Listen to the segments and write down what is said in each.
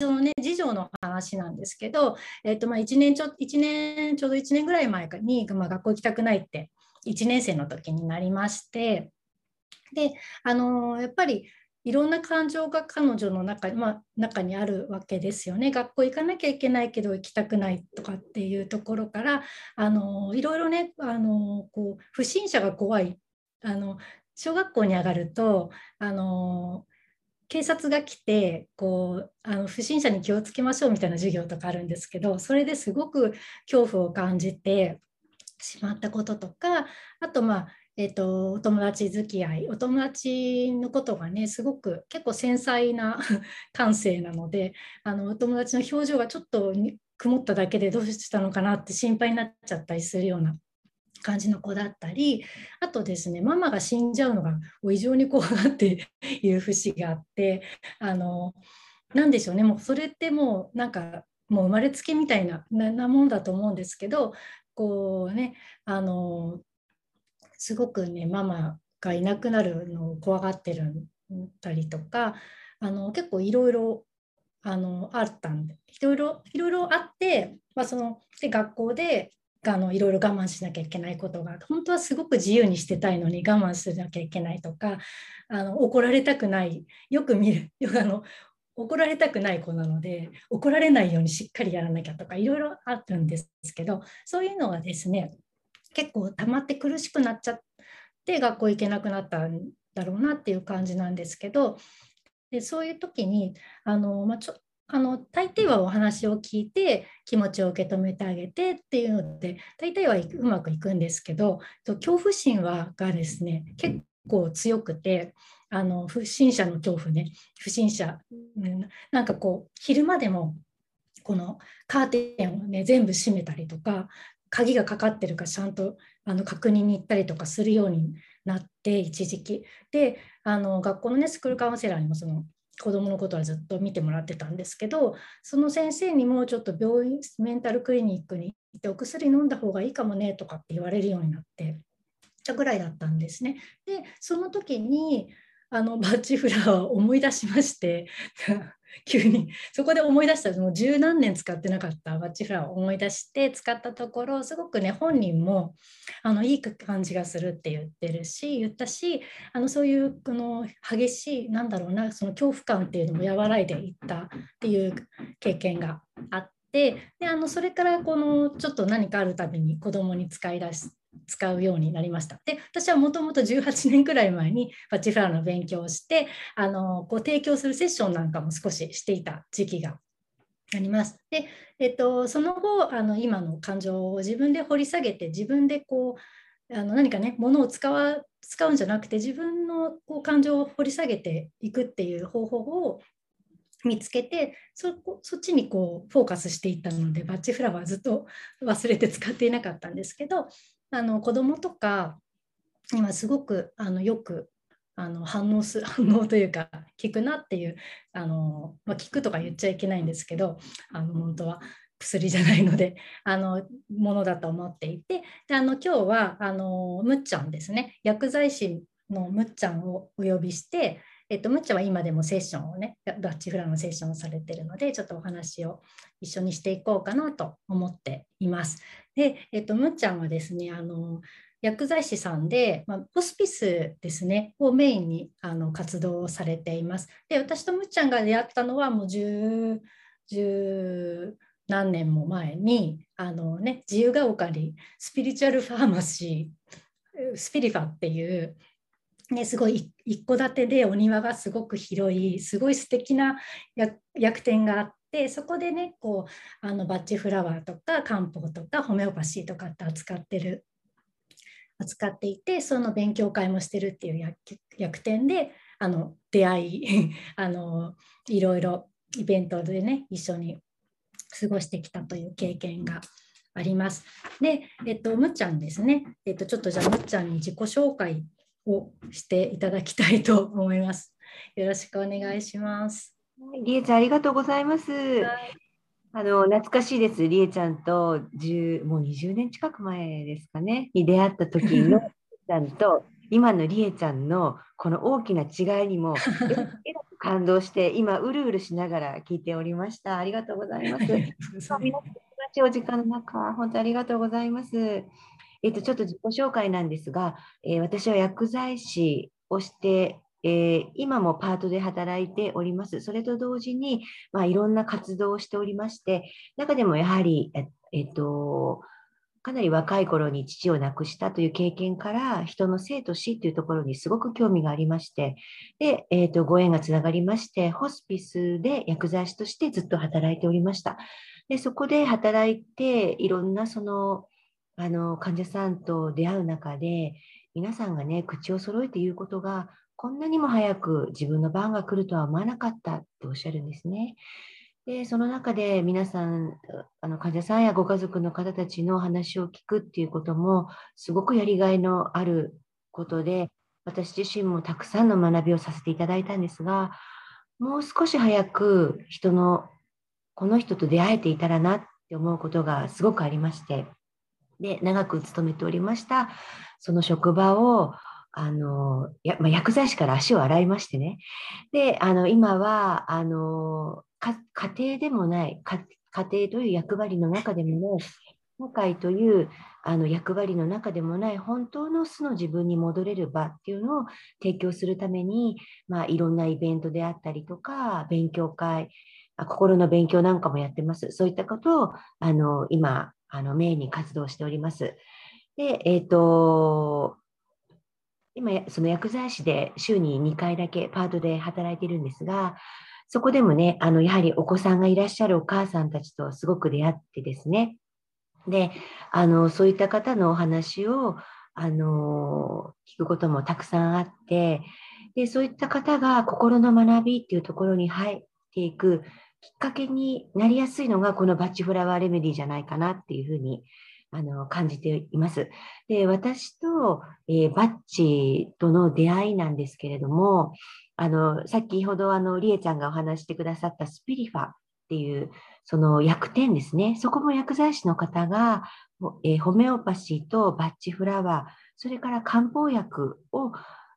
そのね次女の話なんですけど、えっとまあ、1年ちょ1年ちょうど1年ぐらい前に、まあ、学校行きたくないって1年生の時になりましてであのやっぱりいろんな感情が彼女の中,、まあ、中にあるわけですよね。学校行かなきゃいけないけど行きたくないとかっていうところからあのいろいろねあのこう不審者が怖いあの小学校に上がるとあの警察が来てこうあの不審者に気をつけましょうみたいな授業とかあるんですけどそれですごく恐怖を感じてしまったこととかあとまあえーと、お友達付き合いお友達のことがねすごく結構繊細な 感性なのであのお友達の表情がちょっと曇っただけでどうしたのかなって心配になっちゃったりするような感じの子だったりあとですねママが死んじゃうのが異常に怖がっている節があってあの何でしょうねもうそれってもうなんかもう生まれつきみたいななもんだと思うんですけどこうねあのすごくねママがいなくなるのを怖がってるんたりとかあの結構いろいろあのあったんでいろいろいろいろあって、まあ、そので学校であのいろいろ我慢しなきゃいけないことが本当はすごく自由にしてたいのに我慢しなきゃいけないとかあの怒られたくない。よく見る。あの怒られたくない子なので怒られないようにしっかりやらなきゃとかいろいろあるんですけどそういうのはですね結構溜まって苦しくなっちゃって学校行けなくなったんだろうなっていう感じなんですけどでそういう時にあの、まあ、ちょあの大抵はお話を聞いて気持ちを受け止めてあげてっていうので大体はうまくいくんですけど恐怖心はがですね結構強くてあの不審者の恐怖ね不審者、なんかこう昼間でもこのカーテンをね全部閉めたりとか鍵がかかってるかちゃんとあの確認に行ったりとかするようになって一時期。であの学校のねスクールカウンセラーにもその子どものことはずっと見てもらってたんですけどその先生にもちょっと病院メンタルクリニックに行ってお薬飲んだ方がいいかもねとかって言われるようになってたぐらいだったんですね。でその時にあの バッチフラーを思い出しまして 急に。そこで思い出した。もう十何年使ってなかった。バッチフラワーを思い出して使ったところすごくね本人もあのいい感じがするって言ってるし言ったしあのそういうこの激しいなんだろうなその恐怖感っていうのも和らいでいったっていう経験があってであのそれからこのちょっと何かあるたびに子供に使い出し使うようになりました。で私はもともと18年くらい前にバチフラワーの勉強をしてあのこう提供するセッションなんかも少ししていた時期があります。で、えっと、その後あの今の感情を自分で掘り下げて自分でこうあの何かねものを使わ使うんじゃなくて自分のこう感情を掘り下げていくっていう方法を見つけてそこそっちにこうフォーカスしていったのでバッチフラワーずっと忘れて使っていなかったんですけどあの子供とか今すごくあのよくあの反応す 反応というか聞くなっていうあの、まあ、聞くとか言っちゃいけないんですけどあの本当は薬じゃないのであのものだと思っていてであの今日はあのむっちゃんですね。薬剤師のむっちゃんをお呼びしてえっと、むっちゃんは今でもセッションをね、ダッチフラのセッションをされているので、ちょっとお話を一緒にしていこうかなと思っています。で、えっと、むっちゃんはですね、あの薬剤師さんで、まあ、ホスピスですね、をメインにあの活動をされています。で、私とむっちゃんが出会ったのはもう10、10何年も前に、あのね、自由が丘にスピリチュアルファーマシー、スピリファっていうね、すごい一戸建てでお庭がすごく広いすごい素敵な薬店があってそこでねこうあのバッチフラワーとか漢方とかホメオパシーとかって扱ってる扱っていてその勉強会もしてるっていう薬薬店であの出会い あのいろいろイベントでね一緒に過ごしてきたという経験があります。で、えっと、むっちゃんですね。えっと、ちょっとじゃあむっちゃんに自己紹介をしていただきたいと思います。よろしくお願いします。りえちゃんありがとうございます。はい、あの懐かしいです。りえちゃんと10もう20年近く前ですかねに出会った時のちゃんと今のりえちゃんのこの大きな違いにも感動して、今、うるうるしながら聞いておりました。ありがとうございます。お時間の中、本当ありがとうございます。えっと、ちょっと自己紹介なんですが、えー、私は薬剤師をしてえー、今もパートで働いております。それと同時に、まあ、いろんな活動をしておりまして、中でもやはり、ええっと、かなり若い頃に父を亡くしたという経験から、人の生と死というところにすごく興味がありまして、で、えっと、ご縁がつながりまして、ホスピスで薬剤師としてずっと働いておりました。で、そこで働いて、いろんなその、あの、患者さんと出会う中で、皆さんがね、口を揃えて言うことが、こんなにも早く自分の番が来るとは思わなかったっておっしゃるんですね。で、その中で皆さん、あの患者さんやご家族の方たちの話を聞くっていうことも、すごくやりがいのあることで、私自身もたくさんの学びをさせていただいたんですが、もう少し早く人の、この人と出会えていたらなって思うことがすごくありまして、で、長く勤めておりました、その職場をあの、やまあ、薬剤師から足を洗いましてね。で、あの、今は、あの、家庭でもない、家庭という役割の中でもない、社会というあの役割の中でもない本当の素の自分に戻れる場っていうのを提供するために、まあ、いろんなイベントであったりとか勉強会心の勉強なんかもやってますそういったことをあの今あのメインに活動しております。でえっ、ー、と今、その薬剤師で週に2回だけパートで働いているんですが、そこでもね、あの、やはりお子さんがいらっしゃるお母さんたちとすごく出会ってですね、で、あの、そういった方のお話を、あの、聞くこともたくさんあって、で、そういった方が心の学びっていうところに入っていくきっかけになりやすいのが、このバッチフラワーレメディじゃないかなっていうふうにあの感じています。で私と、えー、バッチとの出会いなんですけれども、あの先ほどあのリエちゃんがお話してくださったスピリファっていうその薬店ですね、そこも薬剤師の方が、えー、ホメオパシーとバッチフラワー、それから漢方薬を、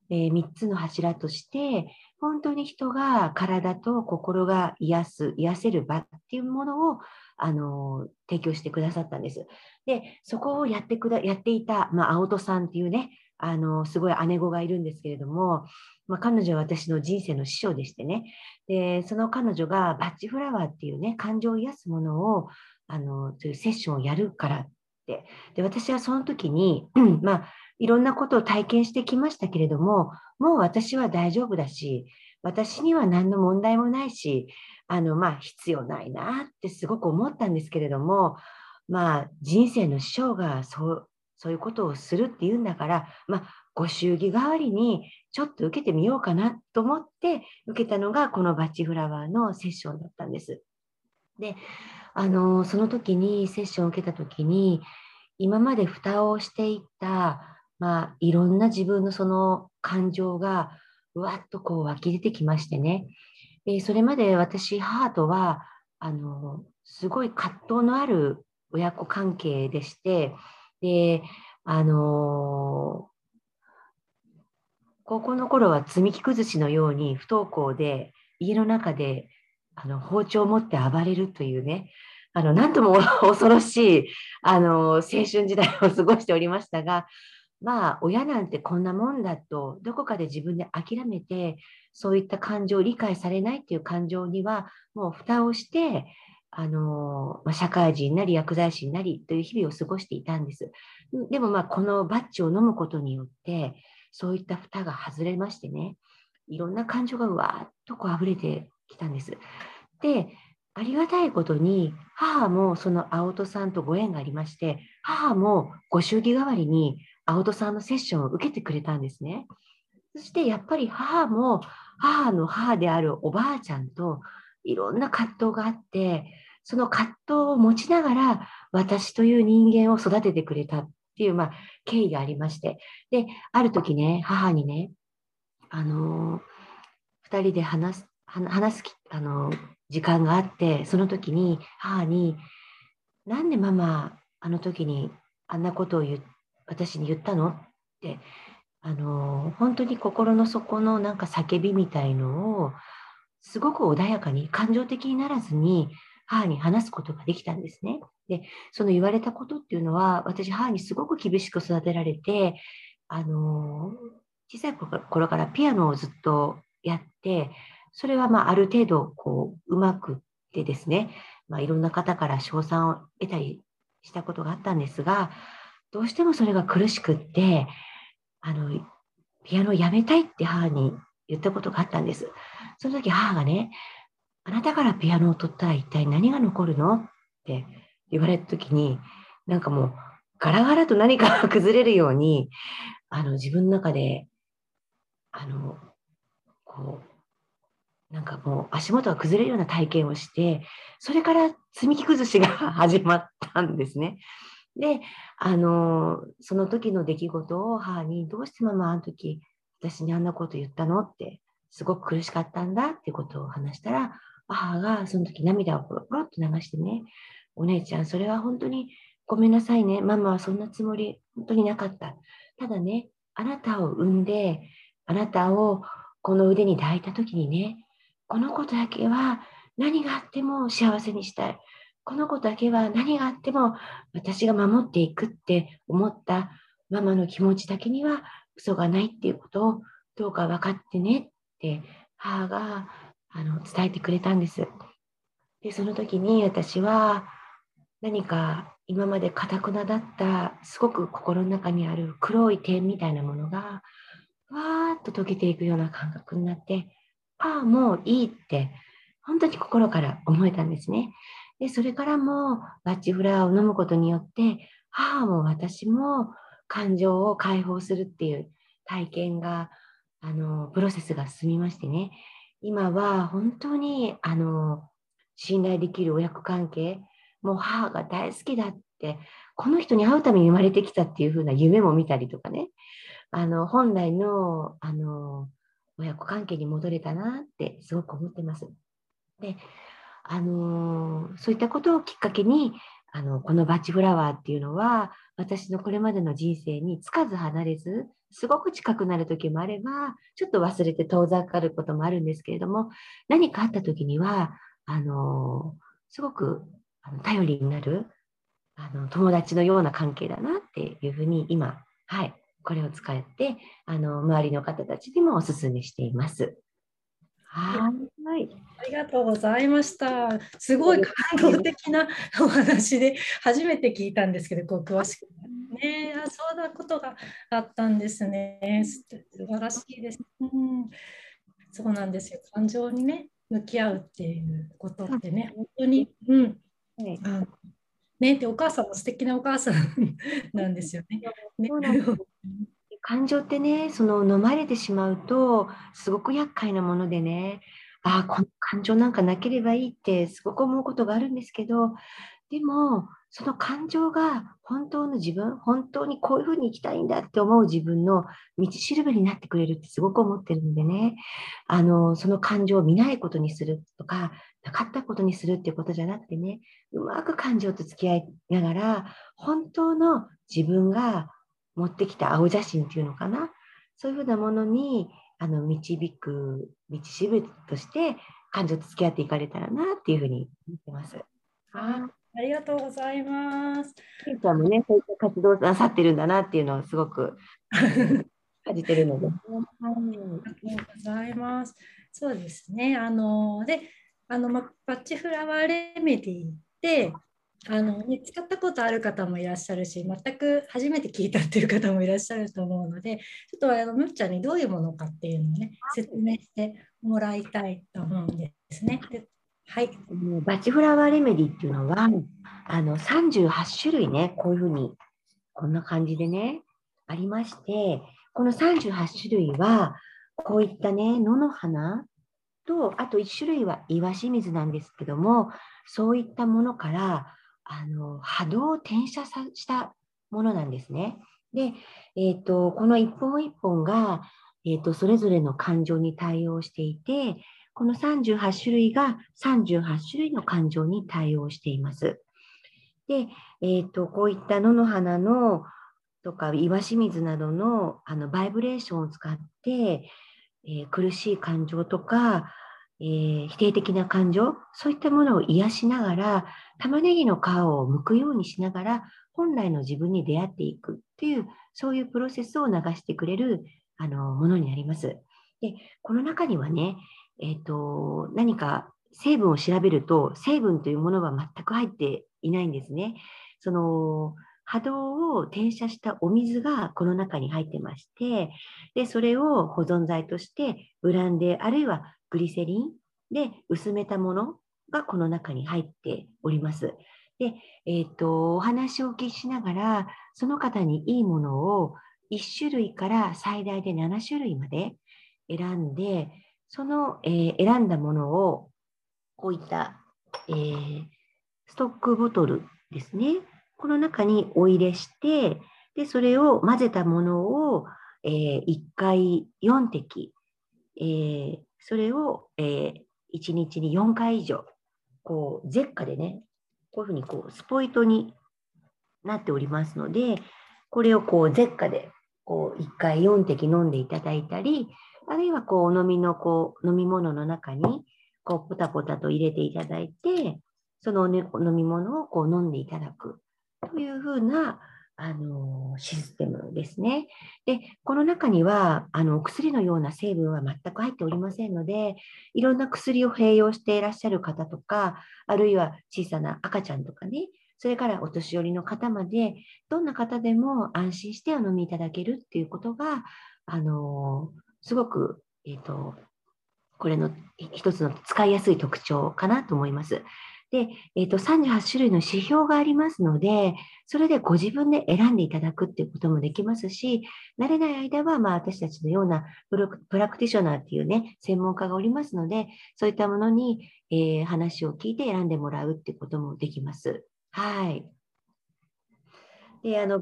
えー、3つの柱として、本当に人が体と心が癒す、癒せる場っていうものをあの提供してくださったんです。で、そこをやってくだやっていた、まあ、青戸さんっていうね、あのすごい姉子がいるんですけれども、まあ、彼女は私の人生の師匠でしてね、でその彼女がバッチフラワーっていうね、感情を癒すものを、あのそういうセッションをやるからって、で私はその時に、まあ、いろんなことを体験してきましたけれども、もう私は大丈夫だし、私には何の問題もないし、あの、まあ、必要ないなってすごく思ったんですけれども、まあ、人生の師匠がそうそういうことをするっていうんだから、まあ、ご祝儀代わりにちょっと受けてみようかなと思って受けたのがこのバッチフラワーのセッションだったんです。で、あのその時にセッションを受けた時に今まで蓋をしていた、まあ、いろんな自分のその感情がうわっとこう湧き出てきましてね。でそれまで私母とはあのすごい葛藤のある親子関係でして、で、あの高校の頃は積み木崩しのように不登校で家の中であの包丁を持って暴れるというね、あの何とも恐ろしいあの青春時代を過ごしておりましたが、まあ親なんてこんなもんだとどこかで自分で諦めてそういった感情を理解されないっていう感情にはもう蓋をしてあの、社会人なり薬剤師になりという日々を過ごしていたんです。でもまあこのバッジを飲むことによってそういった蓋が外れましてねいろんな感情がうわーっとこう溢れてきたんです。でありがたいことに母もその青戸さんとご縁がありまして母もご祝儀代わりに青戸さんのセッションを受けてくれたんですね。そしてやっぱり母も母の母であるおばあちゃんといろんな葛藤があって、その葛藤を持ちながら私という人間を育ててくれたっていう、まあ、経緯がありまして。で、ある時ね、母にね、あのー、2人で話す、話す、あのー、時間があって、その時に母に、なんでママ、あの時にあんなことを言って私に言ったの？って、あの、本当に心の底のなんか叫びみたいのをすごく穏やかに感情的にならずに母に話すことができたんですね。で、その言われたことっていうのは、私、母にすごく厳しく育てられて、あの小さい頃からピアノをずっとやって、それはまあある程度こううまくってですね、まあ、いろんな方から称賛を得たりしたことがあったんですが、どうしてもそれが苦しくって、あのピアノをやめたいって母に言ったことがあったんです。その時母がね、あなたからピアノを取ったら一体何が残るのって言われた時に、なんかもうガラガラと何かが崩れるように、あの自分の中で、あの、こう、なんかもう足元が崩れるような体験をして、それから積み木崩しが 始まったんですね。で、あの、その時の出来事を母に、どうしてママあの時、私にあんなこと言ったの？って、すごく苦しかったんだってことを話したら、母がその時涙をポロポロっと流してね、お姉ちゃん、それは本当にごめんなさいね。ママはそんなつもり、本当になかった。ただね、あなたを産んで、あなたをこの腕に抱いた時にね、この子だけは何があっても幸せにしたい。この子だけは何があっても私が守っていくって思ったママの気持ちだけには嘘がないっていうことをどうか分かってねって母があの伝えてくれたんです。で、その時に私は何か今までかたくなだったすごく心の中にある黒い点みたいなものがわーっと溶けていくような感覚になってああもういいって本当に心から思えたんですね。で、それからもバッチフラワーを飲むことによって、母も私も感情を解放するっていう体験が、あの、プロセスが進みましてね、今は本当に、あの、信頼できる親子関係、もう母が大好きだって、この人に会うために生まれてきたっていう風な夢も見たりとかね、あの、本来の、あの、親子関係に戻れたなってすごく思ってます。で、あのそういったことをきっかけにあのこのバッチフラワーっていうのは私のこれまでの人生につかず離れずすごく近くなる時もあればちょっと忘れて遠ざかることもあるんですけれども何かあった時にはあのすごく頼りになるあの友達のような関係だなっていうふうに今、はい、これを使ってあの周りの方たちにもお勧めしています。はい。ありがとうございました。すごい感動的なお話で初めて聞いたんですけど、こう詳しくね。あそんなことがあったんですね。素晴らしいです。うん、そうなんですよ。感情にね、向き合うっていうことってね、本当に、うん。あね、でお母さんも素敵なお母さんなんですよね。ね感情ってね、その飲まれてしまうと、すごく厄介なものでね、ああ、この感情なんかなければいいってすごく思うことがあるんですけど、でも、その感情が本当の自分、本当にこういうふうに生きたいんだって思う自分の道しるべになってくれるってすごく思ってるのでね、あの、その感情を見ないことにするとか、なかったことにするっていうことじゃなくてね、うまく感情と付き合いながら、本当の自分が持ってきた青写真っていうのかな？そういうふうなものにあの導く道しるべとして感情と付き合っていかれたらなっていうふうに思ってます。あありがとうございます。ケンちゃんもね、そういった活動なさってるんだなっていうのをすごく 感じてるので。ありがとうございます。そうですね。あので、あのまバッチフラワーレメディであの、ね、使ったことある方もいらっしゃるし全く初めて聞いたっていう方もいらっしゃると思うのでちょっとあのむっちゃんにどういうものかっていうのをね説明してもらいたいと思うんですね。はい、バチフラワーレメディっていうのはあの38種類ねこういうふうにこんな感じでねありましてこの38種類はこういったね野の花とあと1種類は岩清水なんですけどもそういったものからあの波動を転写したものなんですね。で、えーと、この一本一本が、えーと、それぞれの感情に対応していて、この38種類が38種類の感情に対応しています。で、えーと、こういった野の花のとか岩清水などのあのバイブレーションを使って、えー、苦しい感情とかえー、否定的な感情、そういったものを癒しながら、玉ねぎの皮を剥くようにしながら、本来の自分に出会っていくっていう、そういうプロセスを流してくれるあのものになります。で、この中にはね、えっ、ー、と、何か成分を調べると、成分というものは全く入っていないんですね。その波動を転写したお水がこの中に入ってまして、で、それを保存剤としてブランデーあるいはグリセリンで薄めたものがこの中に入っております。で、えっ、ー、と、お話をお聞きしながら、その方にいいものを1種類から最大で7種類まで選んで、その、えー、選んだものを、こういった、えー、ストックボトルですね。この中にお入れして、で、それを混ぜたものを、えー、1回4滴、え、それを、えー、1日に4回以上、こう、ゼッカでね、こういうふうにこう、スポイトになっておりますので、これをこう、ゼッカで、こう、1回4滴飲んでいただいたり、あるいはこう、お飲みのこう、飲み物の中に、こう、ポタポタと入れていただいて、その、ね、飲み物をこう飲んでいただくというふうな、あのシステムですね。で、この中にはあの薬のような成分は全く入っておりませんので、いろんな薬を併用していらっしゃる方とか、あるいは小さな赤ちゃんとかね、それからお年寄りの方まで、どんな方でも安心してお飲みいただけるっていうことが、あのすごく、えっ、ー、と、これの一つの使いやすい特徴かなと思います。で、えーと、38種類の指標がありますので、それでご自分で選んでいただくっていうこともできますし、慣れない間は、まあ、私たちのようなプラクティショナーっていうね、専門家がおりますので、そういったものに、えー、話を聞いて選んでもらうっていうこともできます。はい。で、あの、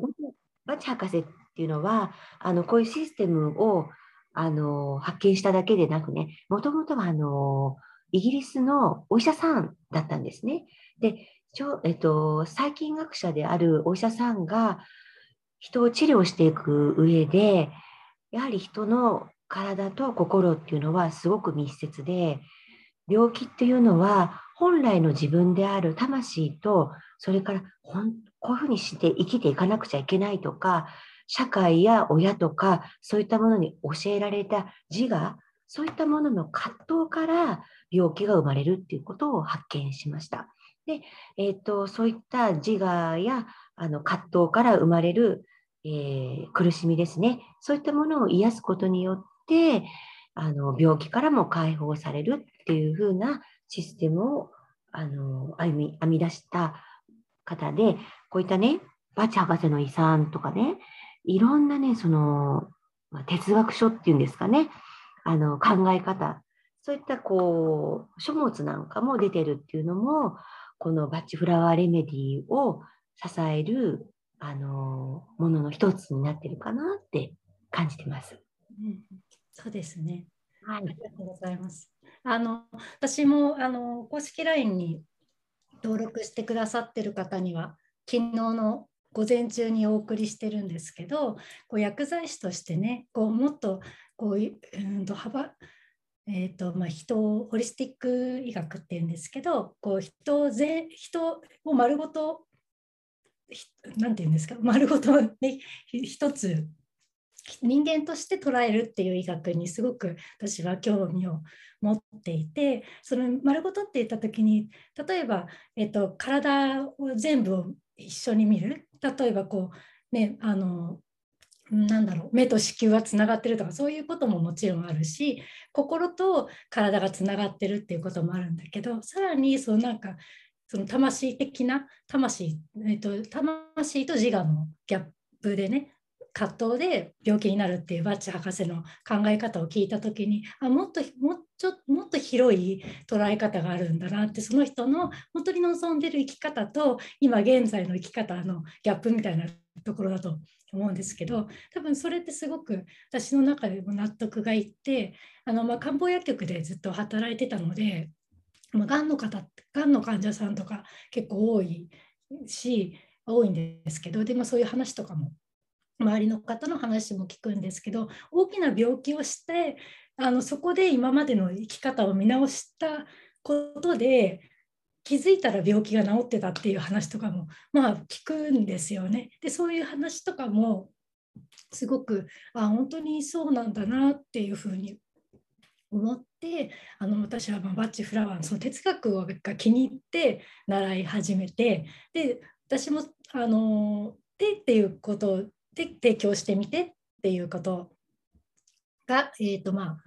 バチ博士っていうのは、あの、こういうシステムを、あの、発見しただけでなくね、もともとは、あの、イギリスのお医者さんだったんですね。で、えっと、細菌学者であるお医者さんが人を治療していく上で、やはり人の体と心っていうのはすごく密接で、病気っていうのは本来の自分である魂と、それからこういうふうにして生きていかなくちゃいけないとか、社会や親とか、そういったものに教えられた自我、そういったものの葛藤から病気が生まれるっていうことを発見しました。で、えーと、そういった自我やあの葛藤から生まれる、えー、苦しみですね、そういったものを癒すことによって、あの病気からも解放されるっていう風なシステムをあの編み編み出した方で、こういったね、バチ博士の遺産とかね、いろんなね、その、ま、哲学書っていうんですかね、あの考え方そういったこう書物なんかも出てるっていうのもこのバッチフラワーレメディを支えるあのものの一つになってるかなって感じてます。うん、そうですね。はい、ありがとうございます。あの私もあの公式 LINE に登録してくださってる方には昨日の午前中にお送りしてるんですけどこう薬剤師としてねこうもっとこう、うんと幅えーとまあ、人をホリスティック医学っていうんですけどこう人をぜ人を丸ごと何て言うんですか丸ごと、ね、一つ人間として捉えるっていう医学にすごく私は興味を持っていてその丸ごとって言った時に例えば、えーと、体を全部を一緒に見る？例えばこうねあのなんだろう目と子宮はつながってるとかそういうことももちろんあるし心と体がつながってるっていうこともあるんだけどさらにそのなんかその魂的な魂、えっと、魂と自我のギャップでね葛藤で病気になるっていうバッチ博士の考え方を聞いた時にあもっともっちょもっと広い捉え方があるんだなってその人の本当に望んでる生き方と今現在の生き方のギャップみたいなところだと思うんですけど多分それってすごく私の中でも納得がいってあの、まあ、漢方薬局でずっと働いてたので、まあ、がんの方がんの患者さんとか結構多いし多いんですけどでもそういう話とかも周りの方の話も聞くんですけど大きな病気をしてあのそこで今までの生き方を見直したことで気づいたら病気が治ってたっていう話とかもまあ聞くんですよね。でそういう話とかもすごくあ本当にそうなんだなっていうふうに思ってあの私はバッチフラワーのその哲学が気に入って習い始めてで私もあのでっていうことで提供してみてっていうことが、えーとまあ、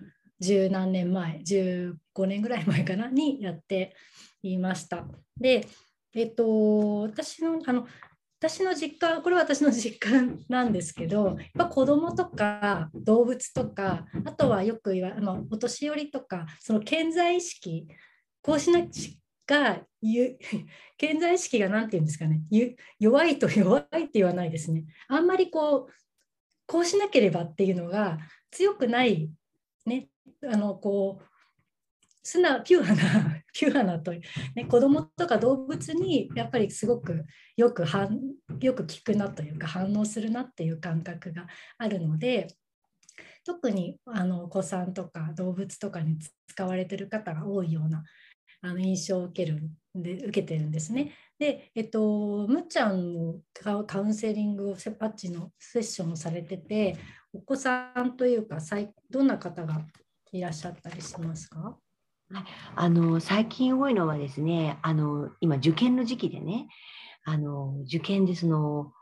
十何年前15年ぐらい前かなにやっていました。で、え、ー、と私のあの私の実家これは私の実家なんですけどやっぱ子供とか動物とかあとはよく言わあのお年寄りとかその健在意識こうしなが健 在意識が何て言うんですかね。弱いと弱いって言わないですね。あんまりこうこうしなければっていうのが強くないね。あのこう素直ピュアな ピュアなという、ね、子供とか動物にやっぱりすごくよく反よく聞くなというか反応するなっていう感覚があるので特にあのお子さんとか動物とかに使われてる方が多いようなあの印象を受けるで受けてるんですね。で、えっと、むっちゃんもカウンセリングをセパッチのセッションをされててお子さんというかどんな方がいらっしゃったりしますか？はい、あの最近多いのはですねあの今受験の時期でねあの受験でその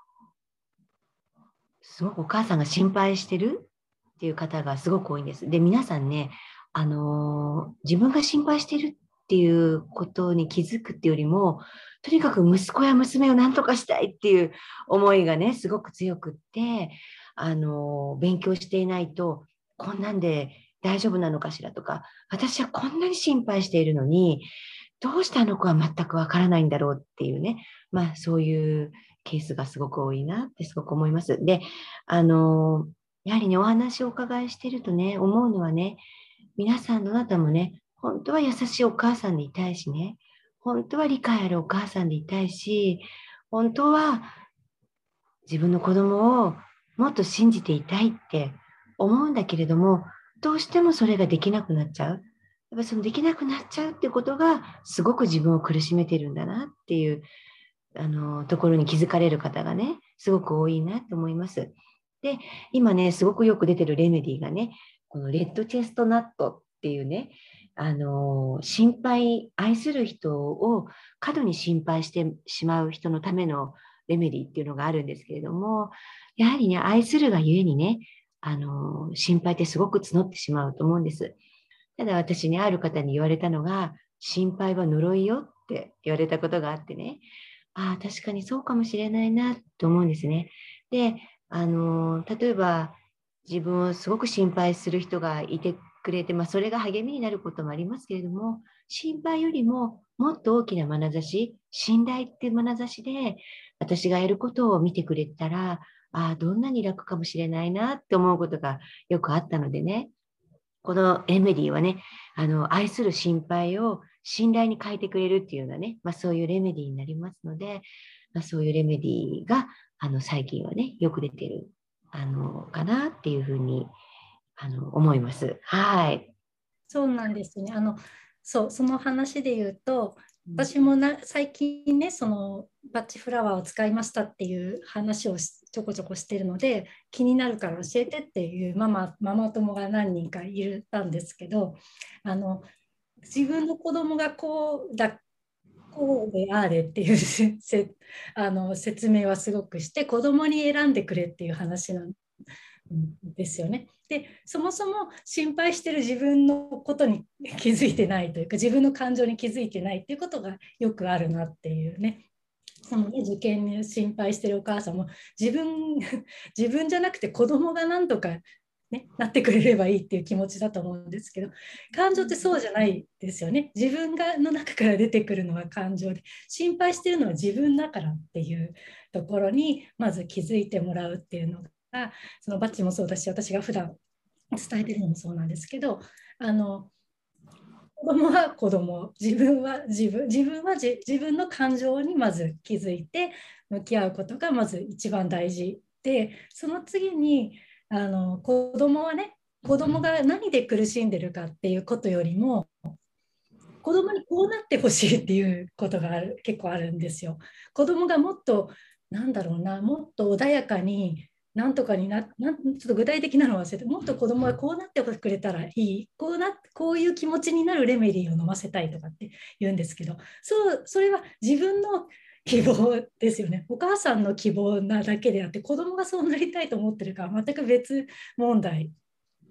すごくお母さんが心配してるっていう方がすごく多いんです。で皆さんねあの自分が心配してるっていうことに気づくっていうよりもとにかく息子や娘を何とかしたいっていう思いがねすごく強くってあの勉強していないとこんなんで大丈夫なのかしらとか、私はこんなに心配しているのに、どうしてあの子は全くわからないんだろうっていうね、まあそういうケースがすごく多いなってすごく思います。で、あの、やはりね、お話をお伺いしてるとね、思うのはね、皆さんどなたもね、本当は優しいお母さんでいたいしね、本当は理解あるお母さんでいたいし、本当は自分の子供をもっと信じていたいって思うんだけれども、どうしてもそれができなくなっちゃう。やっぱそのできなくなっちゃうってことがすごく自分を苦しめてるんだなっていうあのところに気づかれる方がね、すごく多いなと思います。で、今ね、すごくよく出てるレメディーがね、このレッドチェストナットっていうね、あの心配、愛する人を過度に心配してしまう人のためのレメディっていうのがあるんですけれども、やはりね、愛するがゆえにね、あの、心配ってすごく募ってしまうと思うんです。ただ私にある方に言われたのが、心配は呪いよって言われたことがあってね、ああ、確かにそうかもしれないなと思うんですね。で、あの、例えば自分をすごく心配する人がいてくれて、まあ、それが励みになることもありますけれども、心配よりももっと大きな眼差し、信頼っていう眼差しで、私がやることを見てくれたら、ああ、どんなに楽かもしれないなって思うことがよくあったのでね、このエメディはね、あの、愛する心配を信頼に変えてくれるっていうようなね、まあ、そういうレメディーになりますので、まあ、そういうレメディーが、あの、最近はね、よく出てる、あの、かなっていうふうに、あの、思います。はい。そうなんですね。あの、そう、その話で言うと、私もな最近ねそのバッチフラワーを使いましたっていう話をちょこちょこしてるので気になるから教えてっていうママママ友が何人かいたんですけどあの自分の子供がこうだこうであれっていうせあの説明はすごくして子供に選んでくれっていう話なんですよね。でそもそも心配してる自分のことに気づいてないというか自分の感情に気づいてないっていうことがよくあるなっていうね。そのね受験に心配してるお母さんも自分 自分じゃなくて子供が何とか、ね、なってくれればいいっていう気持ちだと思うんですけど感情ってそうじゃないですよね自分がの中から出てくるのは感情で心配してるのは自分だからっていうところにまず気づいてもらうっていうのがそのバッチもそうだし私が普段伝えてるのもそうなんですけどあの子供は子供自分は自分自分は自分の感情にまず気づいて向き合うことがまず一番大事でその次にあの子供はね子供が何で苦しんでるかっていうことよりも子供にこうなってほしいっていうことがある結構あるんですよ。子供がもっとなんだろうなもっと穏やかになんとかにななんちょっと具体的なのを忘れてもっと子供がこうなってくれたらいい。こうなこういう気持ちになるレメディーを飲ませたいとかって言うんですけどそうそれは自分の希望ですよね。お母さんの希望なだけであって子供がそうなりたいと思ってるか全く別問題。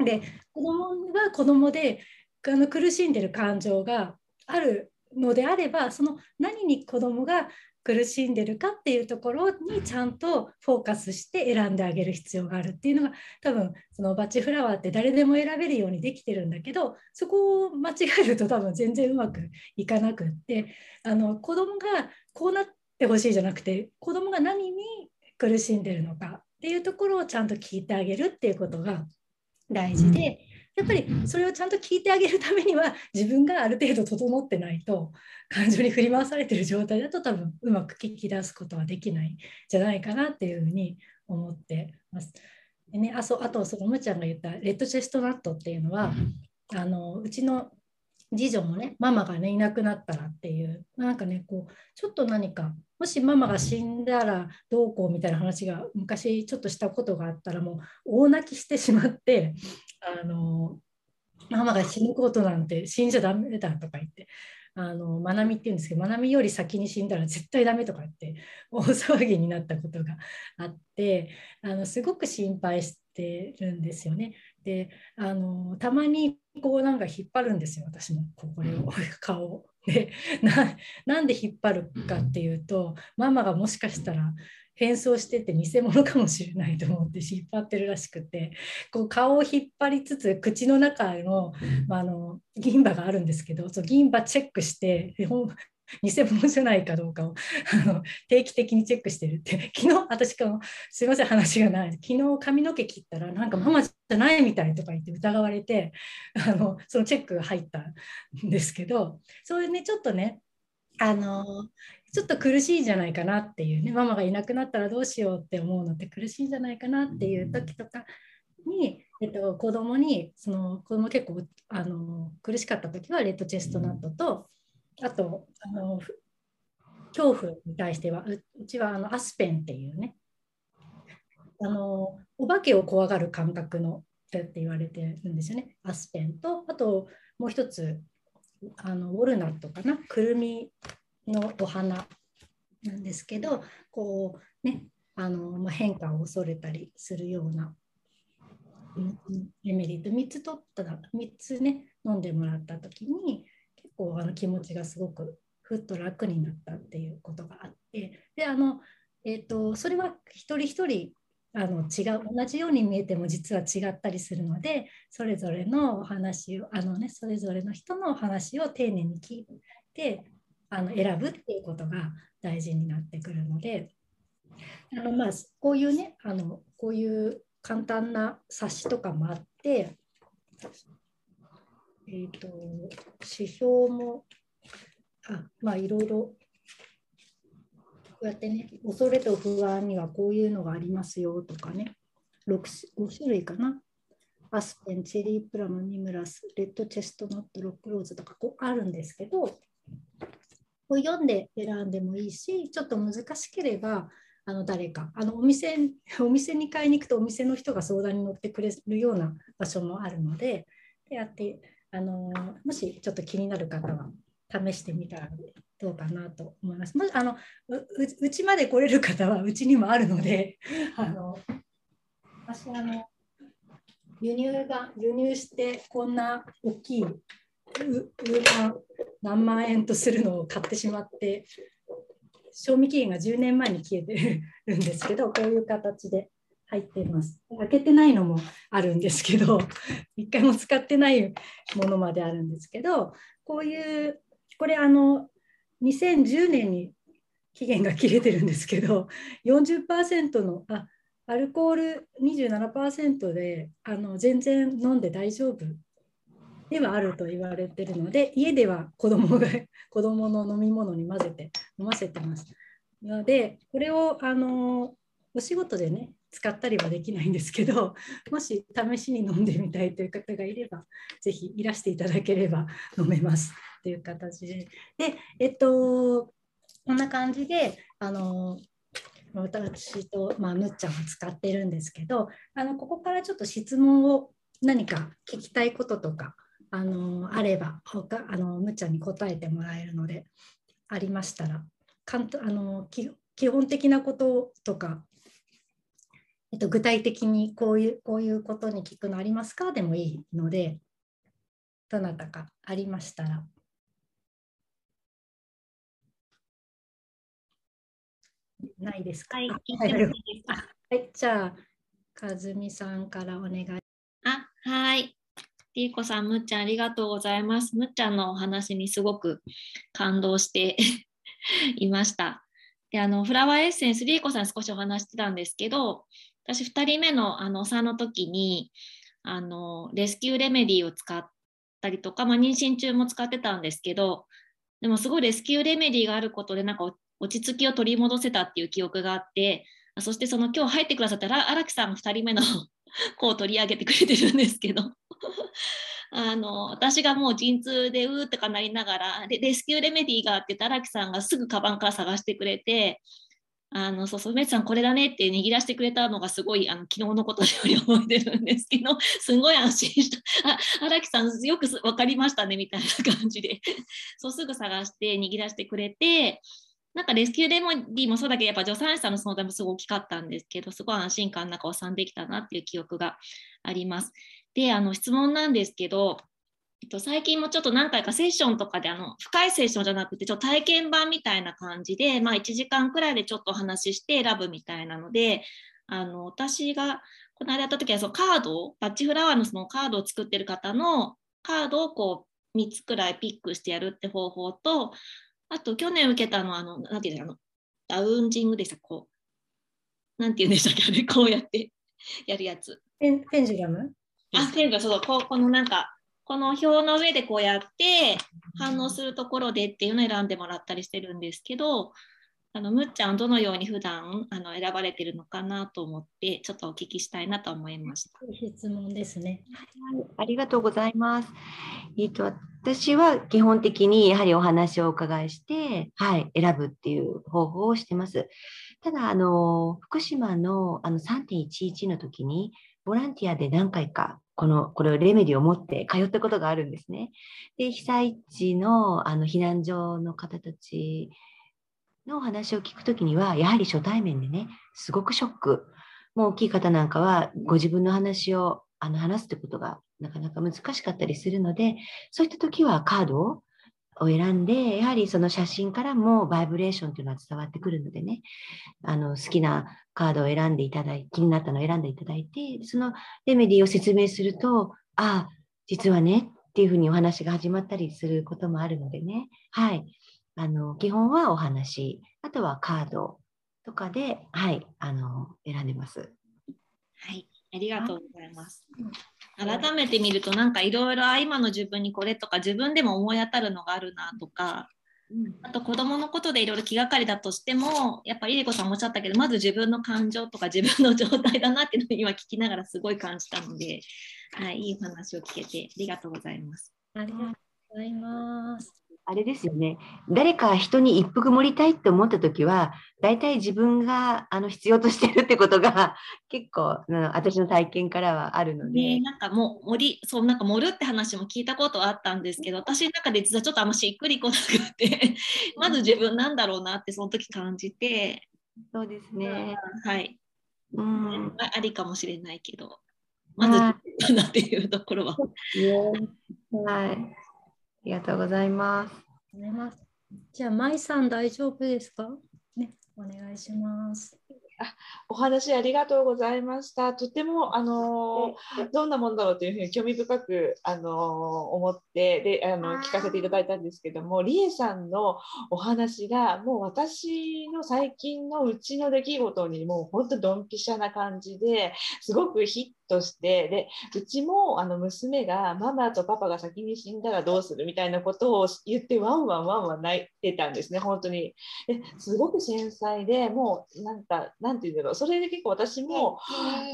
で子供が子供であの苦しんでる感情があるのであればその何に子供が苦しんでるかっていうところにちゃんとフォーカスして選んであげる必要があるっていうのが多分そのバチフラワーって誰でも選べるようにできてるんだけどそこを間違えると多分全然うまくいかなくってあの子供がこうなってほしいじゃなくて子供が何に苦しんでるのかっていうところをちゃんと聞いてあげるっていうことが大事で。やっぱりそれをちゃんと聞いてあげるためには自分がある程度整ってないと感情に振り回されてる状態だと多分うまく聞き出すことはできないんじゃないかなっていうふうに思ってます。でね、あそうあとそのむちゃんが言ったレッドチェストナットっていうのはあのうちの次女もねママがねいなくなったらっていうなんかねこうちょっと何かもしママが死んだらどうこうみたいな話が昔ちょっとしたことがあったらもう大泣きしてしまってあのママが死ぬことなんて死んじゃダメだとか言ってあのまなみって言うんですけどまなみより先に死んだら絶対ダメとかって大騒ぎになったことがあってあのすごく心配してるんですよね。であのたまにこうなんか引っ張るんですよ私もこれを 顔を。でなんで引っ張るかっていうとママがもしかしたら変装してて偽物かもしれないと思って引っ張ってるらしくてこう顔を引っ張りつつ口の中の,、まあ、あの銀歯があるんですけどその銀歯チェックして 偽物じゃないかどうかをあの定期的にチェックしてるって。昨日私かもすいません話がない。昨日髪の毛切ったらなんかママじゃないみたいとか言って疑われて あのそのチェックが入ったんですけどそういうねちょっとねあのちょっと苦しいんじゃないかなっていうねママがいなくなったらどうしようって思うのって苦しいんじゃないかなっていう時とかに、えっと、子供にその子供結構あの苦しかった時はレッドチェストナットとあとあの恐怖に対してはうちはあのアスペンっていうね。あのお化けを怖がる感覚のって言われてるんですよね。アスペンとあともう一つあのウォルナットかな。くるみのお花なんですけどこうねあの、まあ、変化を恐れたりするようなエメリット3つ取った3つね飲んでもらった時に結構あの気持ちがすごくふっと楽になったっていうことがあってであの、えーと、それは一人一人あの違う同じように見えても実は違ったりするのでそれぞれのお話をあの、ね、それぞれの人のお話を丁寧に聞いてあの選ぶっていうことが大事になってくるのであの、まあ、こういうねあのこういう簡単な冊子とかもあって、えーと、指標もあまあいろいろこうやってね恐れと不安にはこういうのがありますよとかね。6, 5種類かな。アスペン、チェリープラム、ニムラス、レッドチェストナット、ロックローズとかこうあるんですけど、こう読んで選んでもいいしちょっと難しければあの誰かあのお店 お店に買いに行くとお店の人が相談に乗ってくれるような場所もあるのででやってあのもしちょっと気になる方は試してみたらどうかなと思います。もあのうちまで来れる方はうちにもあるので あの私あの輸入が輸入してこんな大きい何万円とするのを買ってしまって賞味期限が10年前に消えてるんですけどこういう形で入ってます開けてないのもあるんですけど 一回も使ってないものまであるんですけどこういうこれあの2010年に期限が切れてるんですけど40%のあアルコール27%であの全然飲んで大丈夫ではあると言われてるので家では子供が 子供の飲み物に混ぜて飲ませてます。のでこれをあのお仕事でね使ったりはできないんですけど もし試しに飲んでみたいという方がいれば是非いらしていただければ飲めますという形で。でえっとこんな感じであの私と、まあ、むっちゃんは使ってるんですけどあのここからちょっと質問を何か聞きたいこととかあのあれば他あのむっちゃんに答えてもらえるのでありましたらかんあの基本的なこととか、えっと、具体的にこういうこういうことに聞くのありますか？でもいいのでどなたかありましたら。ないですか？はい、はい、じゃあ、かずみさんからお願い。あ、はい。りーこさん、むっちゃんありがとうございます。むっちゃんのお話にすごく感動して いました。であのフラワーエッセンス、りーこさん少しお話してたんですけど、私2人目のあのお産の時にあのレスキューレメディーを使ったりとか、まあ、妊娠中も使ってたんですけど、でもすごいレスキューレメディーがあることでなんか落ち着きを取り戻せたっていう記憶があって、そしてその今日入ってくださった荒木さん2人目の 子を取り上げてくれてるんですけど。あの私がもう陣痛でうーとかなりながらレスキューレメディーがあって荒木さんがすぐカバンから探してくれてあのそうそう梅津さんこれだねって握らせてくれたのがすごいあの昨日のことで覚えてるんですけどすごい安心したあ荒木さんよく分かりましたねみたいな感じで そうすぐ探して握らせてくれてなんかレスキューレモディもそうだけど、やっぱ助産師さんの存在もすごい大きかったんですけど、すごい安心感の中を収んできたなっていう記憶があります。で、あの質問なんですけど、えっと、最近もちょっと何回かセッションとかであの深いセッションじゃなくてちょっと体験版みたいな感じで、まあ、1時間くらいでちょっとお話しして選ぶみたいなのであの私がこの間やった時はそのカードバッチフラワーのそのカードを作ってる方のカードをこう3つくらいピックしてやるって方法とあと、去年受けたのは、あの、なんていうの、ダウンジングでした、こう。なんていうんでしたっけ、あれ、こうやってやるやつ。ペンジュラム？あ、ペンジュラム、そう、こう、このなんか、この表の上でこうやって反応するところでっていうのを選んでもらったりしてるんですけど、あのむっちゃんどのように普段あの選ばれてるのかなと思ってちょっとお聞きしたいなと思いました。質問ですね。はい、ありがとうございます。えっ、ー、と私は基本的にやはりお話をお伺いして、はい、選ぶっていう方法をしてます。ただあの福島のあの3.11の時にボランティアで何回かこの、これをレメディを持って通ったことがあるんですね。で、被災地のあの避難所の方たちのお話を聞くときには、やはり初対面でね、すごくショック。もう大きい方なんかは、ご自分の話をあの話すってことがなかなか難しかったりするので、そういった時はカードを選んで、やはりその写真からもバイブレーションというのは伝わってくるのでね、あの好きなカードを選んでいただいて、気になったのを選んでいただいて、そのレメディを説明すると、ああ、実はねっていうふうにお話が始まったりすることもあるのでね、はい。あの基本はお話、あとはカードとかで、はい、あの選んでます。はい、ありがとうございます。改めて見ると、なんかいろいろ今の自分にこれとか、自分でも思い当たるのがあるなとか、あと子供のことでいろいろ気がかりだとしても、やっぱりりこさんもおっしゃったけど、まず自分の感情とか自分の状態だなっていうのを今聞きながらすごい感じたので、はい、いいお話を聞けてありがとうございます。ありがとうございます。あれですよね。誰か人に一服盛りたいって思った時は、大体自分があの必要としてるってことが 結構私の体験からはあるので。ね、なんかもう盛り、そうなんか盛るって話も聞いたことあったんですけど、私の中で実はちょっとあんましっくりこなくて まず自分なんだろうなってその時感じて。そうですね。はい。うん、ありかもしれないけど、まず 自分だなっていうところは。はい。りがとうございます。じゃあ、舞さん大丈夫ですか？ね、お願いします。あお話ありがとうございました。とてもあのどんなものだろうというふうに興味深くあの思ってであの聞かせていただいたんですけども、りえさんのお話がもう私の最近のうちの出来事にもう本当ドンピシャな感じですごくヒットしてでうちもあの娘がママとパパが先に死んだらどうするみたいなことを言ってワンワンワンワン泣いてたんですね本当に。ですごく繊細でもうなんかなんて言うんだろう。それで結構私も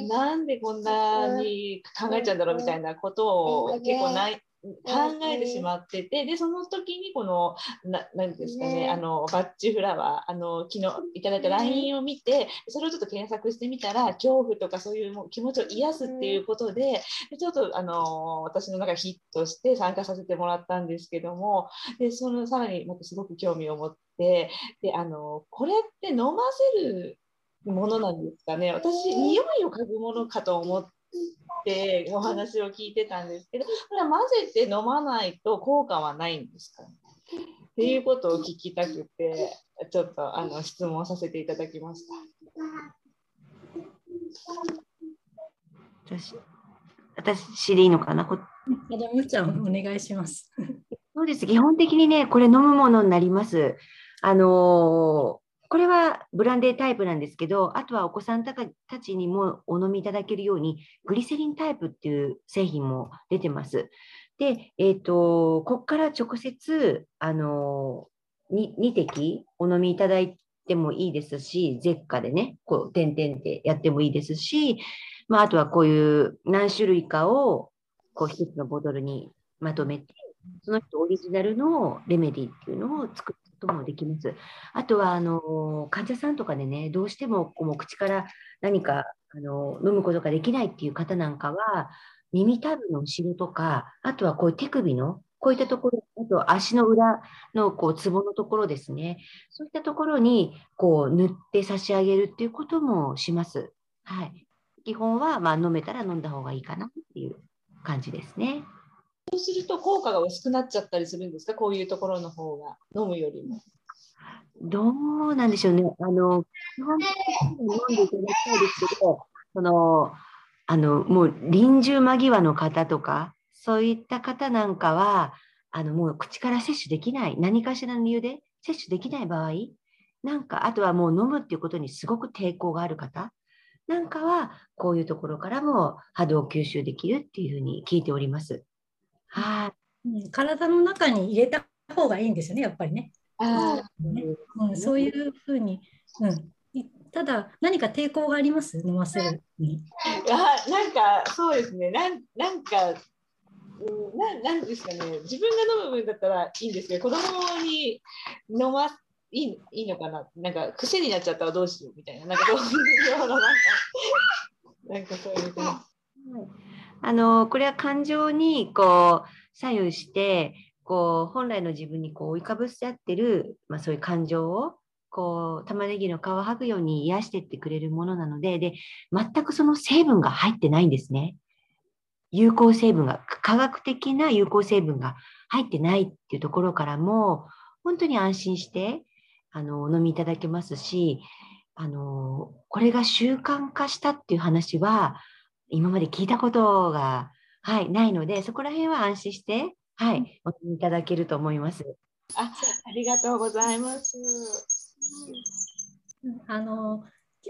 なんでこんなに考えちゃうんだろうみたいなことを結構ない考えてしまってて、で、その時にこの、ななんですかね、ね。あの、バッチフラワー、あの、昨日いただいた LINE を見て、それをちょっと検索してみたら、恐怖とかそういう気持ちを癒すっていうことで、でちょっと、あの、私の中ヒットして参加させてもらったんですけども、で、そのさらに僕すごく興味を持って、で、あの、これって飲ませるものなんですかね。私、匂いを嗅ぐものかと思って、ってお話を聞いてたんですけど、これは混ぜて飲まないと効果はないんですかっていうことを聞きたくて、ちょっとあの質問させていただきました。私、私でいいのかな？じゃむちゃんお願いします。そうです。基本的にね、これ飲むものになります。あのこれはブランデータイプなんですけど、あとはお子さんたちにもお飲みいただけるように、グリセリンタイプっていう製品も出てます。で、えっ、ー、と、ここから直接、あの、2滴お飲みいただいてもいいですし、ゼッカでね、こう、点々でやってもいいですし、まあ、あとはこういう何種類かを、こう、一つのボトルにまとめて、その人オリジナルのレメディっていうのを作ってともできます。あとはあの患者さんとかでね、どうしてもこう口から何かあの飲むことができないっていう方なんかは、耳たぶの後ろとか、あとはこういう手首のこういったところ、あと足の裏のこうツボのところですね。そういったところにこう塗って差し上げるっていうこともします。はい。基本はまあ飲めたら飲んだ方がいいかなっていう感じですね。そうすると効果が薄くなっちゃったりするんですか？こういうところの方が飲むよりも。どうなんでしょうね。あの、基本的に飲んでいただきたいですけど、その、あの、もう臨終間際の方とか、そういった方なんかは、あの、もう口から摂取できない、何かしらの理由で摂取できない場合、なんか、あとはもう飲むっていうことにすごく抵抗がある方なんかは、こういうところからも波動を吸収できるっていうふうに聞いております。はい、体の中に入れた方がいいんですよね、やっぱりね。あねうん、そういうふうに、うん、ただ何か抵抗があります？飲ませるに。あなんかそうですね。なんなんか、うん、ななんですかね。自分が飲む分だったらいいんですけど子供に飲まいいいいのかな？なんか癖になっちゃったらどうしようみたいな。なんかそう いうようななんかなんかそうい。う。あのこれは感情にこう左右してこう本来の自分にこう追いかぶせ合ってる、まあ、そういう感情をこう玉ねぎの皮を剥ぐように癒してってくれるものなのでで全くその成分が入ってないんですね。有効成分が科学的な有効成分が入ってないっていうところからも本当に安心してあのお飲みいただけますしあのこれが習慣化したっていう話は今まで聞いたことが、はい、ないので、そこら辺は安心して、はい、お飲みいただけると思います。あありがとうございます。あの、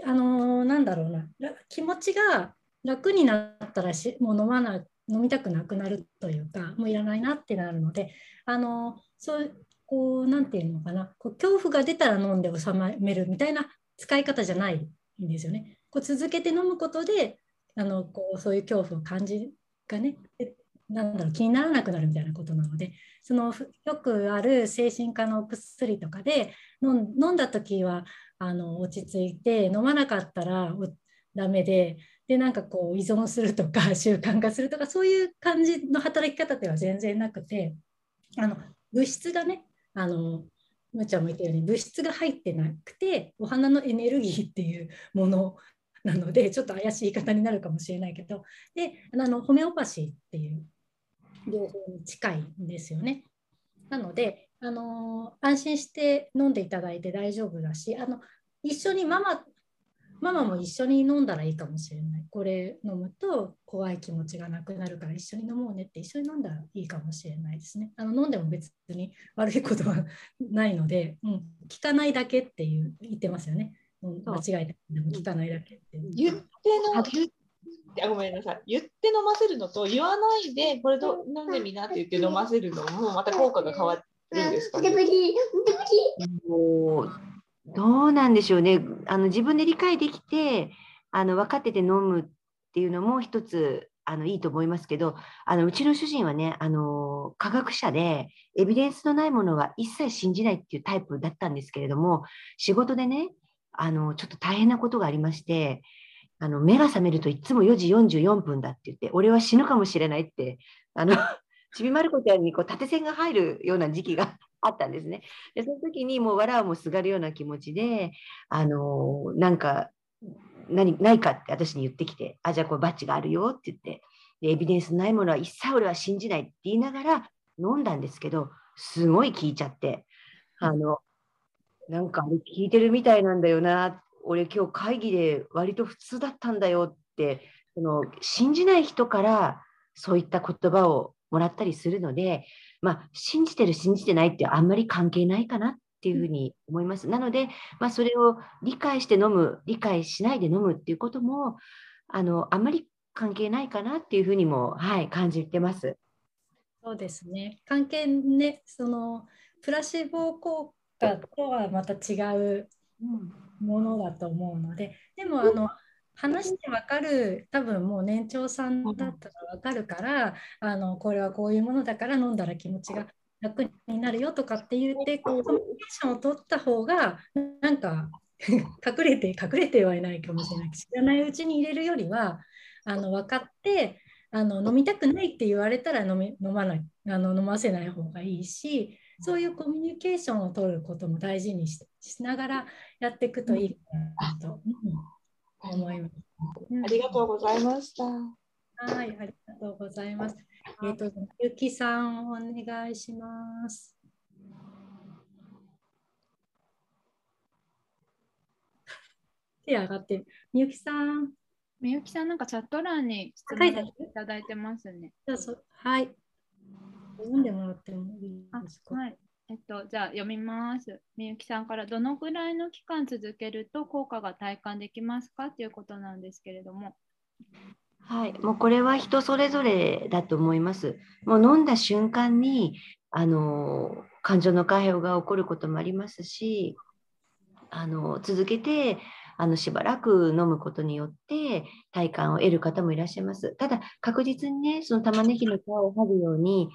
あのなんだろうな、気持ちが楽になったらし、もう飲まない、飲みたくなくなるというか、もういらないなってなるので、あのそうこう、なんていうのかな、こう恐怖が出たら飲んで収めるみたいな使い方じゃないんですよね。こう続けて飲むことであのこうそういう恐怖を感じがねなんだろう気にならなくなるみたいなことなのでそのよくある精神科のお薬とかで飲んだ時はあの落ち着いて飲まなかったらダメででなんかこう依存するとか 習慣化するとかそういう感じの働き方では全然なくてあの物質がねあのむちゃんも言ったように物質が入ってなくてお花のエネルギーっていうものなので ちょっと怪しい言い方になるかもしれないけどであのホメオパシーっていう療法に近いんですよね。なのであの安心して飲んでいただいて大丈夫だしあの一緒にママママも一緒に飲んだらいいかもしれない。これ飲むと怖い気持ちがなくなるから一緒に飲もうねって一緒に飲んだらいいかもしれないですね。あの飲んでも別に悪いことはないので、うん、効かないだけっていう言ってますよね。間違えたでも聞かないだけって。言っての言あごめんなさい。言って飲ませるのと言わないでこれど飲ん。でみなって言って飲ませるのもまた効果が変わるんですかね。もうどうなん。でしょうねあの自分で理解できてあの分かってて飲むっていうのも一つあのいいと思いますけどあのうちの主人はねあの科学者でエビデンスのないものは一切信じないっていうタイプだったん。ですけれども仕事でねあのちょっと大変なことがありましてあの目が覚めるといつも4時44分だって言って俺は死ぬかもしれないってあの ちびまる子ちゃんにこう縦線が入るような時期が あったんですね。でその時にもう笑うもすがるような気持ちであのなんか何ないかって私に言ってきて、あ、じゃあこれバッジがあるよって言って、でエビデンスないものは一切俺は信じないって言いながら飲んだんですけど、すごい聞いちゃって、あの、なんか聞いてるみたいなんだよな、俺今日会議で割と普通だったんだよって、その信じない人からそういった言葉をもらったりするので、まあ、信じてる信じてないってあんまり関係ないかなっていうふうに思います。なので、まあ、それを理解して飲む、理解しないで飲むっていうことも、あのあんまり関係ないかなっていうふうにも、はい、感じてます。そうですね。関係ね、そのプラシボ効果とはまた違うものだと思うので、でもあの、話して分かる多分もう年長さんだったら分かるからあのこれはこういうものだから飲んだら気持ちが楽になるよとかって言ってコミュニケーションを取った方がなんか 隠れて隠れてはいないかもしれない知らないうちに入れるよりはあの分かってあの飲みたくないって言われたら飲み飲まないあの飲ませない方がいいしそういうコミュニケーションを取ることも大事にししながらやっていくといいかなと、うん、思います。ありがとうございました。はい、ありがとうございます。えっ、ー、と、ゆきさん、お願いします。手上がって、みゆきさん。みゆきさん、なんかチャット欄に質問いただいてますね。はい。読んでもらってもいいですか？はい。えっと、じゃあ読みます。みゆきさんからどのぐらいの期間続けると効果が体感できますかということなんですけれども。はい、もうこれは人それぞれだと思います。もう飲んだ瞬間にあの感情の解放が起こることもありますし、あの続けてあのしばらく飲むことによって体感を得る方もいらっしゃいます。ただ確実にね、その玉ねぎの皮を剥ぐように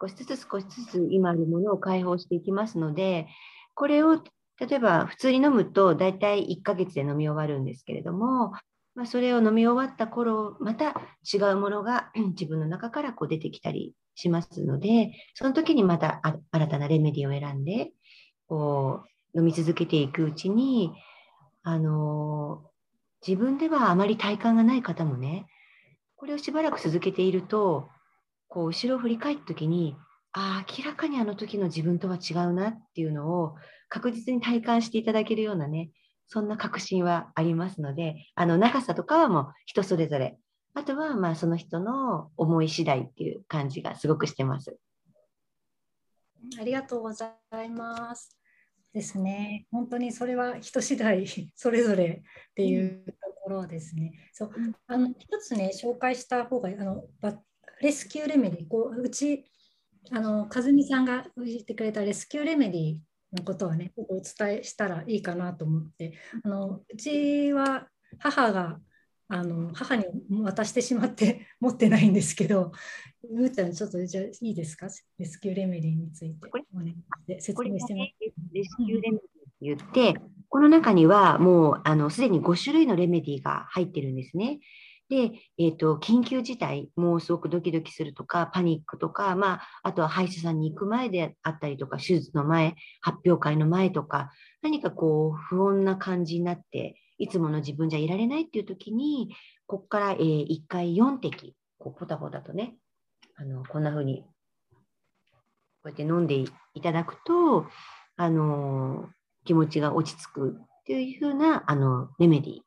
少しずつ少しずつ今あるものを解放していきますので、これを例えば普通に飲むと大体1ヶ月で飲み終わるんですけれども、まあ、それを飲み終わった頃また違うものが自分の中からこう出てきたりしますのでその時にまた新たなレメディを選んでこう飲み続けていくうちにあの自分ではあまり体感がない方もねこれをしばらく続けているとこう後ろを振り返った時にああ明らかにあの時の自分とは違うなっていうのを確実に体感していただけるようなねそんな確信はありますので、あの長さとかはもう人それぞれ、あとはまあその人の思い次第っていう感じがすごくしてます。ありがとうございます。ですね。本当にそれは人次第 それぞれっていうところですね。そうあの一つね紹介した方があのレスキューレメディこううちあの和美さんが言ってくれたレスキューレメディのことはね、お伝えしたらいいかなと思って、あのうちは母があの母に渡してしまって 持ってないんですけど、むーちゃん、ちょっとじゃあいいですか、レスキューレメディについて。お願いして説明してもレスキューレメディって言って、この中にはもうあのすでに5種類のレメディが入ってるんですね。で、えーと、緊急事態、もうすごくドキドキするとか、パニックとか、まあ、あとは歯医者さんに行く前であったりとか、手術の前、発表会の前とか、何かこう、不穏な感じになって、いつもの自分じゃいられないっていう時に、ここから、えー、1回4滴、こうポタポタとね、あのこんな風に、こうやって飲んでいただくと、あの気持ちが落ち着くっていう風なあのレメディ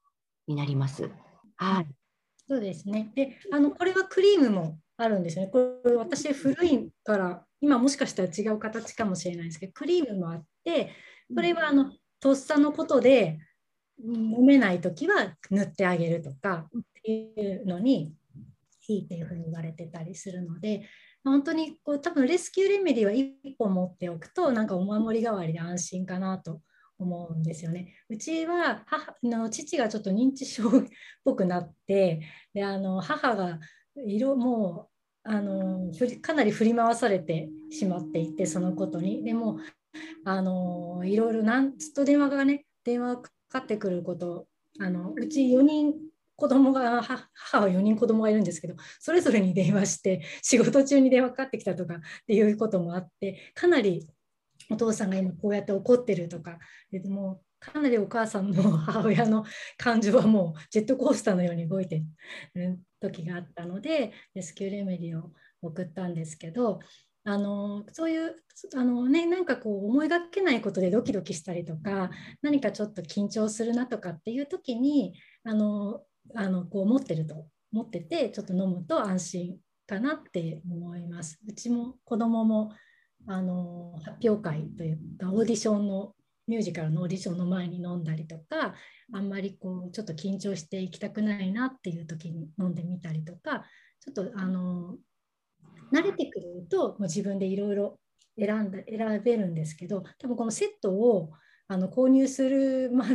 になります。はい。そうですね。で、あのこれはクリームもあるんですね。これ私古いから今もしかしたら違う形かもしれないですけど、クリームもあって、これはあのとっさのことで飲めない時は塗ってあげるとかっていうのにいいっていうふうに言われてたりするので本当にこう多分レスキューレメディは1本持っておくとなんかお守り代わりで安心かなと思うんですよね。うちは母の父がちょっと認知症っぽくなってであの母が色もうあのかなり振り回されてしまっていてそのことにでもあのいろいろなんずっと電話がね電話かかってくることあのうち4人子供が母は4人子供がいるんですけどそれぞれに電話して仕事中に電話かかってきたとかっていうこともあってかなりお父さんが今こうやって怒ってるとかでもかなりお母さんの 母親の感情はもうジェットコースターのように動いてる時があったのでレスキューレメディを送ったんですけどあのそういうあの、ね、なんかこう思いがけないことでドキドキしたりとか何かちょっと緊張するなとかっていう時にあのあのこう持ってると持っててちょっと飲むと安心かなって思います。うちも子供もあの発表会というかオーディションのミュージカルのオーディションの前に飲んだりとかあんまりこうちょっと緊張していきたくないなっていう時に飲んでみたりとかちょっとあの慣れてくるともう自分でいろいろ選んだ選べるんですけど多分このセットをあの購入する、まあ、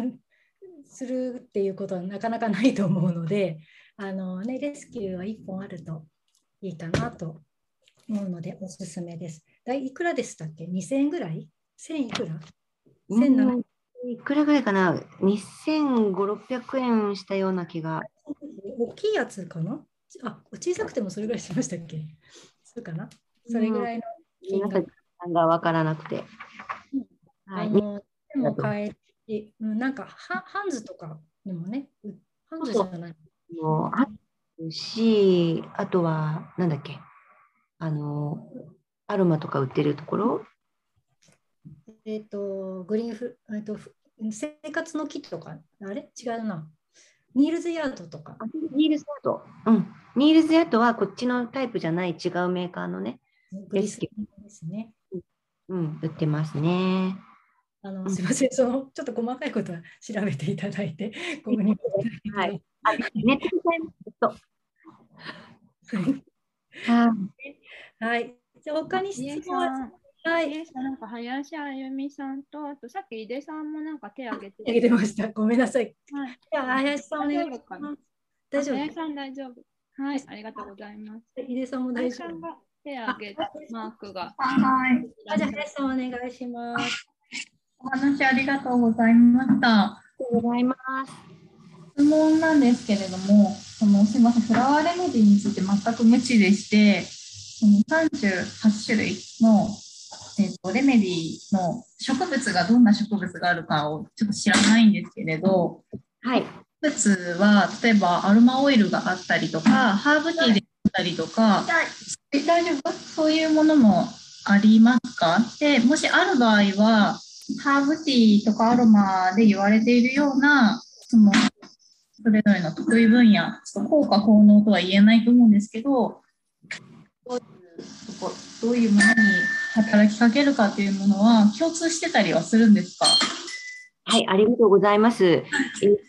するっていうことはなかなかないと思うのであの、ね、レスキューは1本あるといいかなと思うのでおすすめです。だいくらでしたっけ ?2000 円ぐらい ?1000 いくら ?1700 いくらぐらいかな ?2500、600円したような気が。大きいやつかな？あ、小さくてもそれぐらいしましたっけ？そうかな？それぐらいの金額。が分からなくて。はい、あのでも買えて、なんかハハンズとかでもね、ハンズじゃない。もうあるし、あとは、なんだっけ、あの、アロマとか売ってるところ？えっ、ー、と、グリーンフ、えーと、生活のキットとか、あれ？違うな。ニールズヤードとか。ニールズヤード。うん。ニールズヤードはこっちのタイプじゃない違うメーカーのね。グリスですね。うん、売ってますね。あのすみません、そのちょっと細かいことは調べていただいて、ごめんなさい。はい。あ、ネットで買い。はい。じゃ他に質問はい。なんか林あゆみさんと、あとさっき井出さんもなんか手挙げて。挙げてました。ごめんなさい。はい。じゃあ林さんお願いします。大丈夫。林さん大丈夫。はい、ありがとうございます。井出さんも大丈夫。手挙げマークが。はい。じゃあ林さんお願いします。お話ありがとうございました。ありがとうございます。質問なんですけれども、そのすみません、フラワーレメディについて全く無知でして、38種類のえーと、レメディの植物がどんな植物があるかをちょっと知らないんですけれど、はい、植物は例えばアロマオイルがあったりとかハーブティーであったりとか大丈夫？そういうものもありますか？でもしある場合はハーブティーとかアロマで言われているようなそのそれぞれの得意分野効果効能とは言えないと思うんですけどどういうとこどういうものに働きかけるかっていうものは共通してたりはするんですか？はい、ありがとうございます。えっ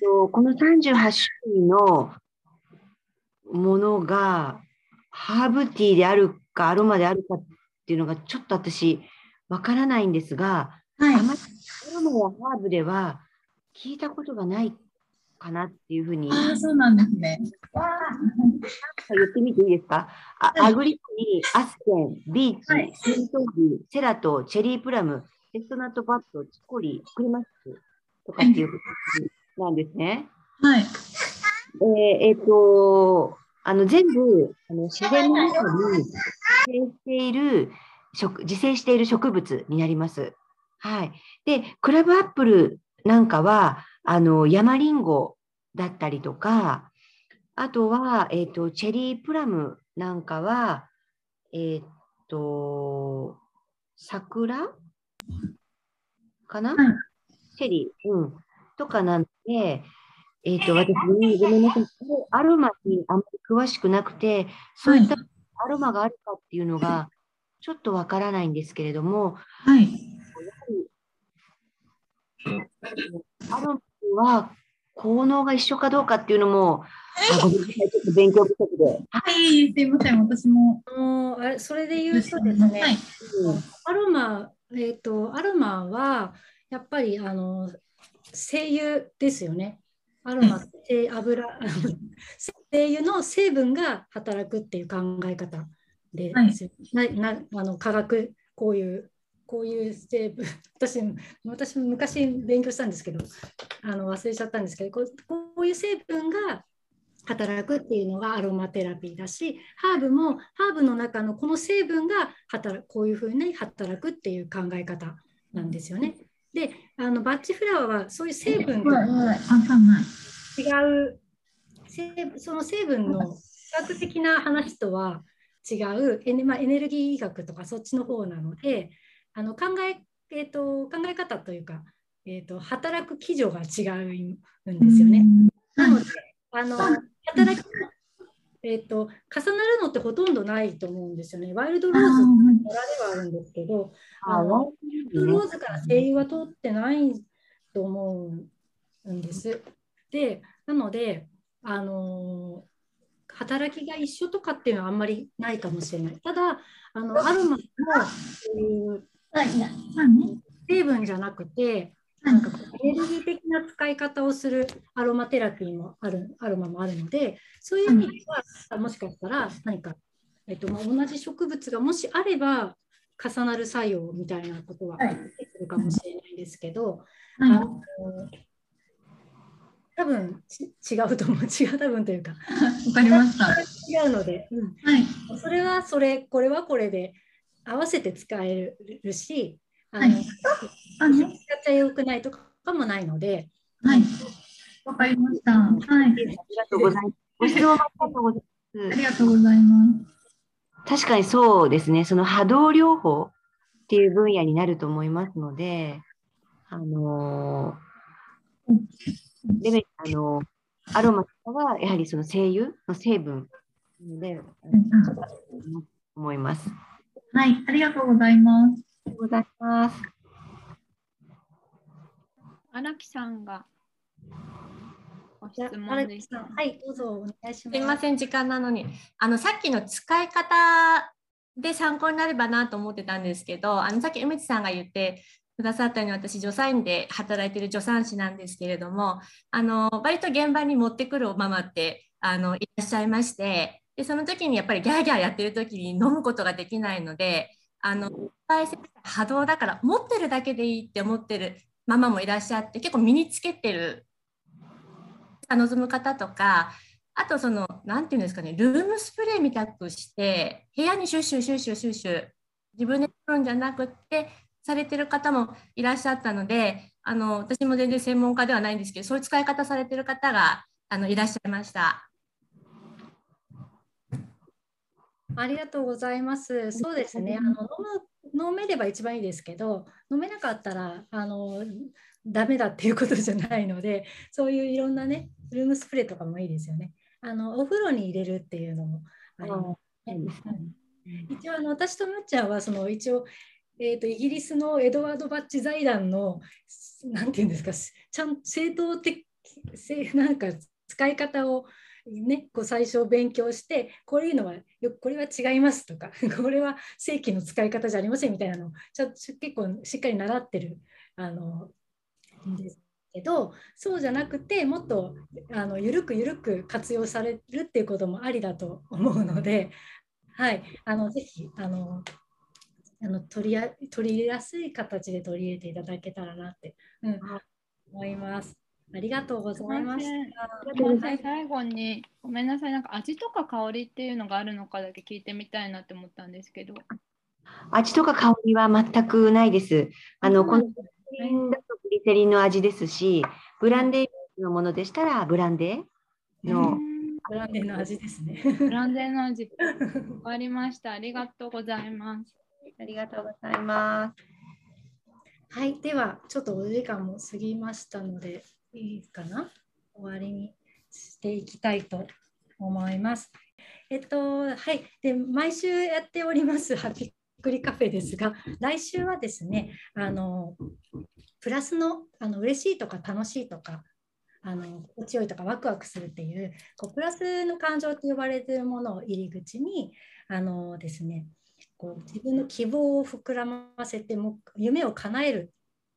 と、この38種類のものがハーブティーであるかアロマであるかっていうのがちょっと私わからないんですが、はい、あまりアロマやハーブでは聞いたことがないかなっていうふうに。あそうなんですね。言ってみていいですか、あアグリコニー、アスケン、ビーチ、はい、セントギー、セラト、チェリープラム、エストナットバット、チコリ、クリマスとかっていうことなんですね。はい。えー、えー、と、あの全部あの自然の中に自生している植自生している植物になります。はい。で、クラブアップルなんかは、あの、山りんごだったりとか、あとは、えっ、ー、と、チェリープラムなんかは、えっ、ー、と、桜かな、はい、チェリー、うん、とかなんで、えっ、ー、と、私、ごめんなさい。アロマにあんまり詳しくなくて、そういったアロマがあるかっていうのが、ちょっとわからないんですけれども、はい。アロマは効能が一緒かどうかっていうのも、あごめんなさい、ちょっと勉強不足で。はい、すいません、私も。あのあれそれで言うとですね、はい。アロマ、えっ、と、アロマは、やっぱり、あの、精油ですよね。アロマって油、精油の成分が働くっていう考え方ですよ。ななあの化学、こういう、こういう成分、私、私も昔勉強したんですけど、あの忘れちゃったんですけど、こうこういう成分が働くっていうのがアロマテラピーだし、ハーブもハーブの中のこの成分が働くこういうふうに働くっていう考え方なんですよね。で、あのバッチフラワーはそういう成分が。違う、成その成分の科学的な話とは違うエネ,、まあ、エネルギー医学とかそっちの方なので、あの考ええー、と考え方というか、えー、と働く基準が違うんですよね。なので、あの働き、えーと、重なるのってほとんどないと思うんですよね。ワイルドローズの柄ではあるんですけど、ワイルドローズから精油は通ってないと思うんです。で、なので、あの働きが一緒とかっていうのはあんまりないかもしれない。ただ、あのアロマのそういう成分じゃなくて、なんかエネルギー的な使い方をするアロマテラピーもある、アロマもあるので、そういう意味では、もしかしたら何か、えっとまあ、同じ植物がもしあれば、重なる作用みたいなことは出てくるかもしれないですけど、あの多分違うと思う、違う多分というか、わかりました。違うので、うん。はい。それはそれ、これはこれで合わせて使えるし、あの、はいあね使っちゃよくないとかもないので、はい。わかりました。はい。ありがとうございます。ご質問ありがとうございます。ありがとうございます。確かにそうですね、その波動療法っていう分野になると思いますので、あのーであのアロマとかはやはりその精油の成分で、思います。はい。ありがとうございます。ありがとうございます。荒木さんがご質問です。はい、どうぞお願いします。すみません、時間なのに。あの、さっきの使い方で参考になればなと思ってたんですけど、あの、さっき梅津さんが言ってくださったように、私、助産院で働いている助産師なんですけれども、あの、割と現場に持ってくるママって、あの、いらっしゃいまして、で、その時にやっぱりギャーギャーやってる時に飲むことができないので、あの、大切波動だから持ってるだけでいいって思ってるママもいらっしゃって、結構身につけてる望む方とか、あとその、なんていうんですかね、ルームスプレーみたくして、部屋にシュッシュシュッシュシュッシュ、自分で取るんじゃなくって、されてる方もいらっしゃったので、あの私も全然専門家ではないんですけど、そういう使い方されてる方があのいらっしゃいました。ありがとうございます。そうですね。あの飲む飲めれば一番いいですけど、飲めなかったらあのダメだっていうことじゃないので、そういういろんなね、ルームスプレーとかもいいですよね。あのお風呂に入れるっていうのもありますね。一応あの私とむっちゃんはその一応えー、とイギリスのエドワード・バッチ財団のなんていうんですかちゃん正当的せなんか使い方をね、こう最初勉強してこういうのはよこれは違いますとか これは正規の使い方じゃありませんみたいなのをちゃ結構しっかり習ってるあのんですけどそうじゃなくてもっとあの緩く緩く活用されるっていうこともありだと思うので、はい、あのぜひあのあの取りや取り入れやすい形で取り入れていただけたらなって、うん、思います。ありがとうございました。最後にごめんなさい、なんか味とか香りっていうのがあるのかだけ聞いてみたいなって思ったんですけど。味とか香りは全くないです。あの、このグリセリンだとグリセリンの味ですし、ブランデーのものでしたらブランデーの。ブランデーの味ですね。ブランデーの味。わかりました。ありがとうございます。ありがとうございます。はい、ではちょっとお時間も過ぎましたので、いいかな？終わりにしていきたいと思います。えっと、はい。で、毎週やっております、ハピクリカフェですが、来週はですね、あの、プラスの、あの、嬉しいとか楽しいとか、あの心地よいとかワクワクするっていうこうプラスの感情と呼ばれてるものを入り口にあのですねこう自分の希望を膨らませても夢を叶える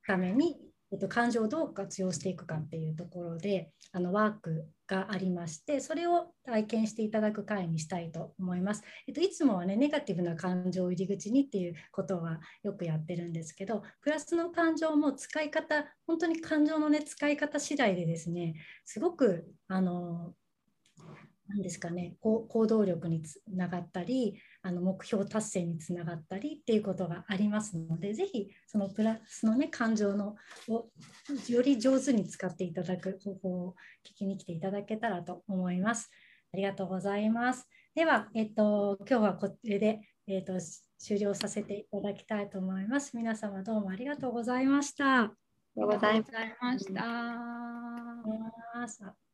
ために、えっと、感情をどう活用していくかっていうところであのワークがありましてそれを体験していただく会にしたいと思います。えっと、いつもはねネガティブな感情を入り口にっていうことはよくやってるんですけどプラスの感情も使い方本当に感情のね使い方次第でですねすごくあの何ですかね行動力につながったりあの目標達成につながったりっていうことがありますのでぜひそのプラスのね感情のをより上手に使っていただく方法を聞きに来ていただけたらと思います。ありがとうございます。では、えっと、今日はこれで、えっと、終了させていただきたいと思います。皆様どうもありがとうございました。ありがとうございました。